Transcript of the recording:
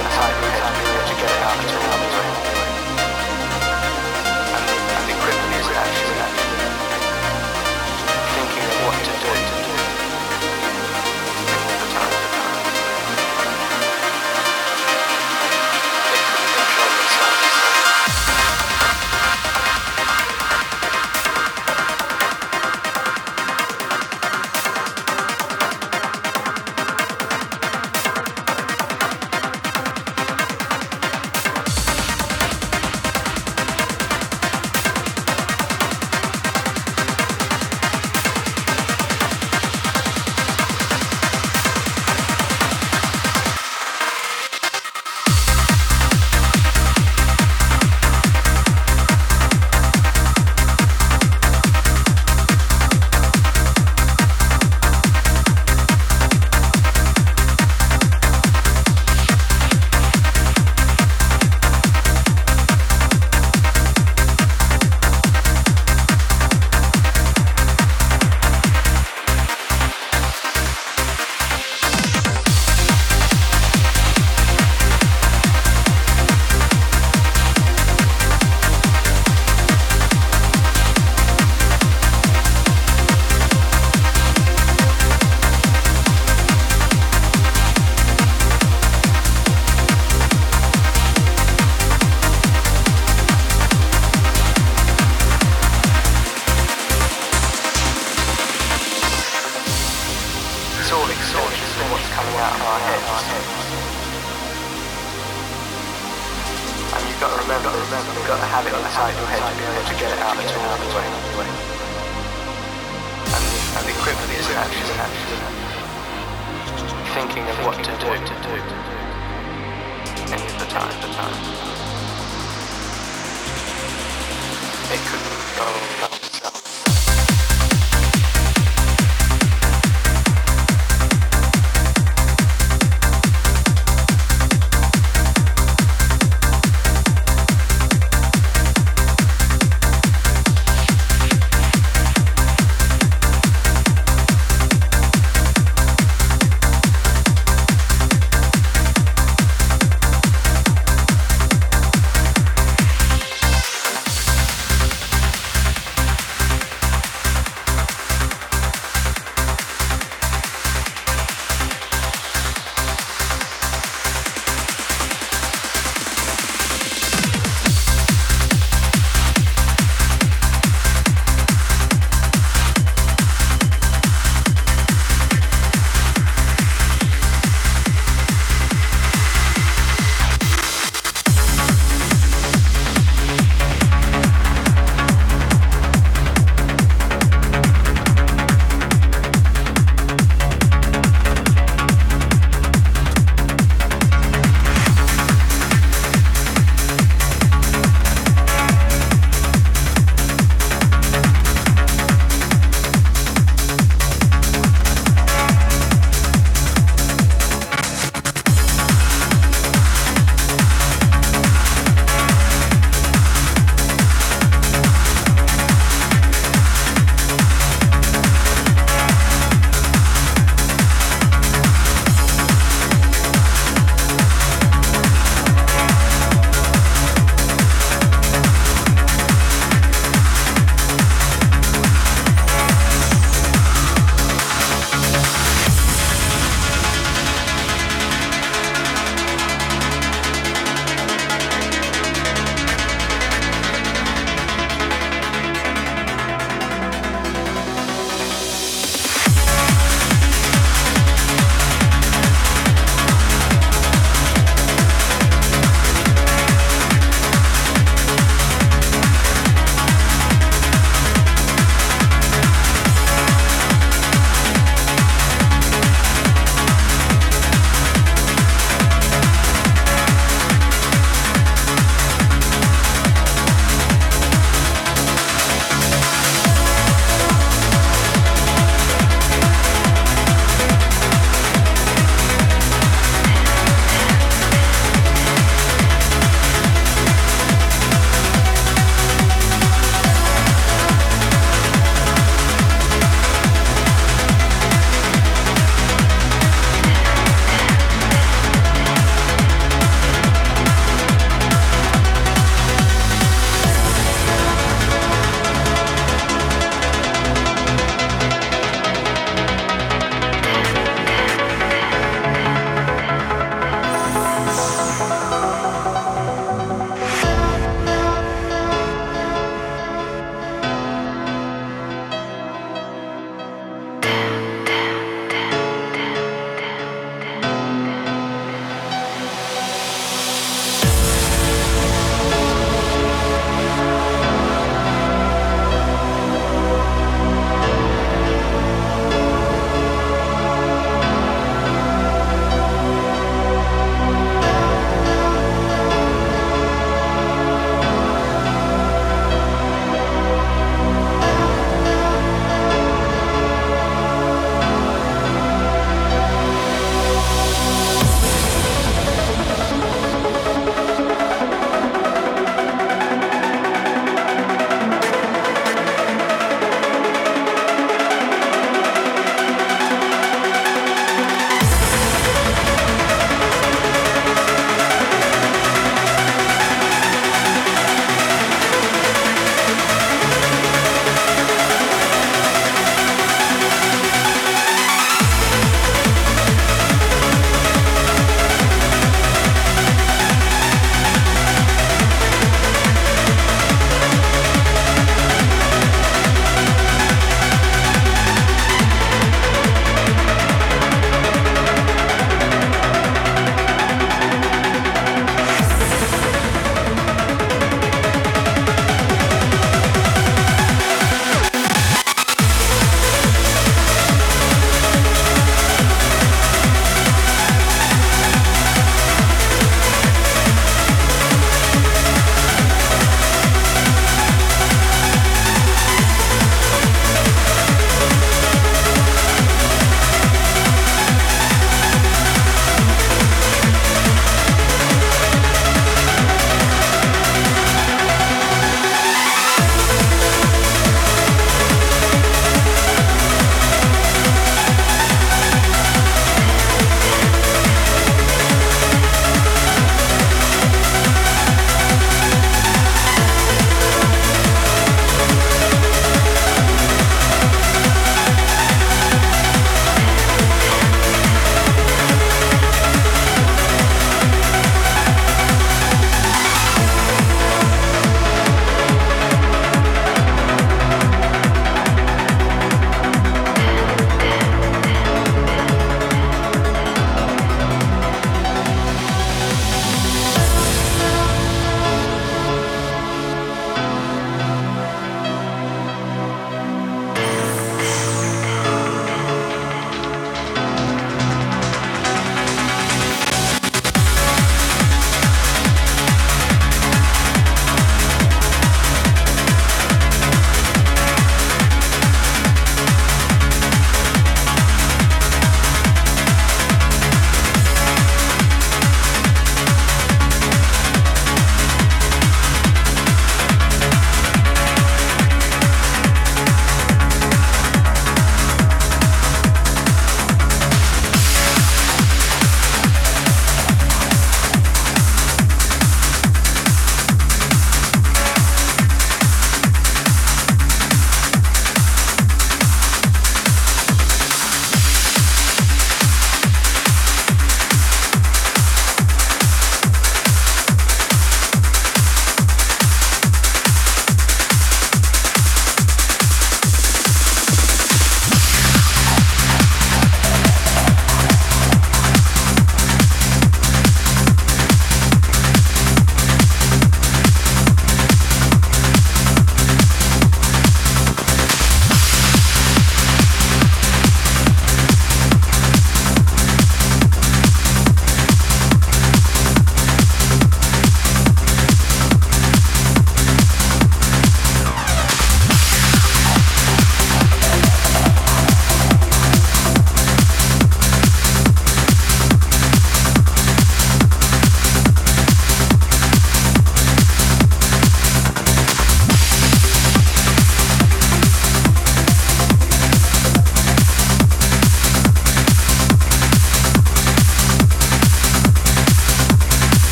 you've got to to get it out into